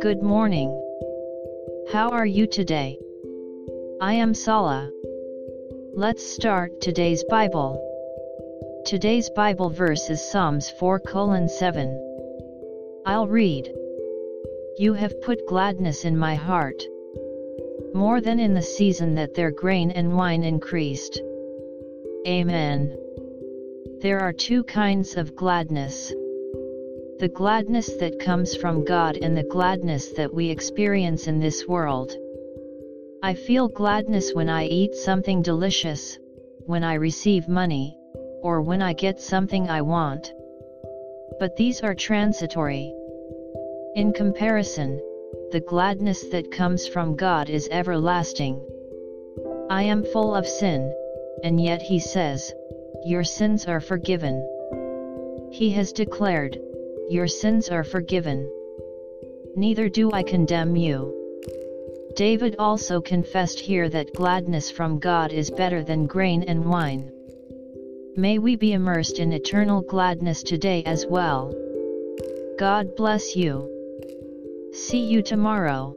Good morning. How are you today? I am Sala. Let's start today's Bible. Today's Bible verse is Psalms 4 7. I'll read. You have put gladness in my heart. More than in the season that their grain and wine increased. Amen. There are two kinds of gladness the gladness that comes from God and the gladness that we experience in this world. I feel gladness when I eat something delicious, when I receive money, or when I get something I want. But these are transitory. In comparison, the gladness that comes from God is everlasting. I am full of sin, and yet He says, Your sins are forgiven. He has declared, your sins are forgiven. Neither do I condemn you. David also confessed here that gladness from God is better than grain and wine. May we be immersed in eternal gladness today as well. God bless you. See you tomorrow.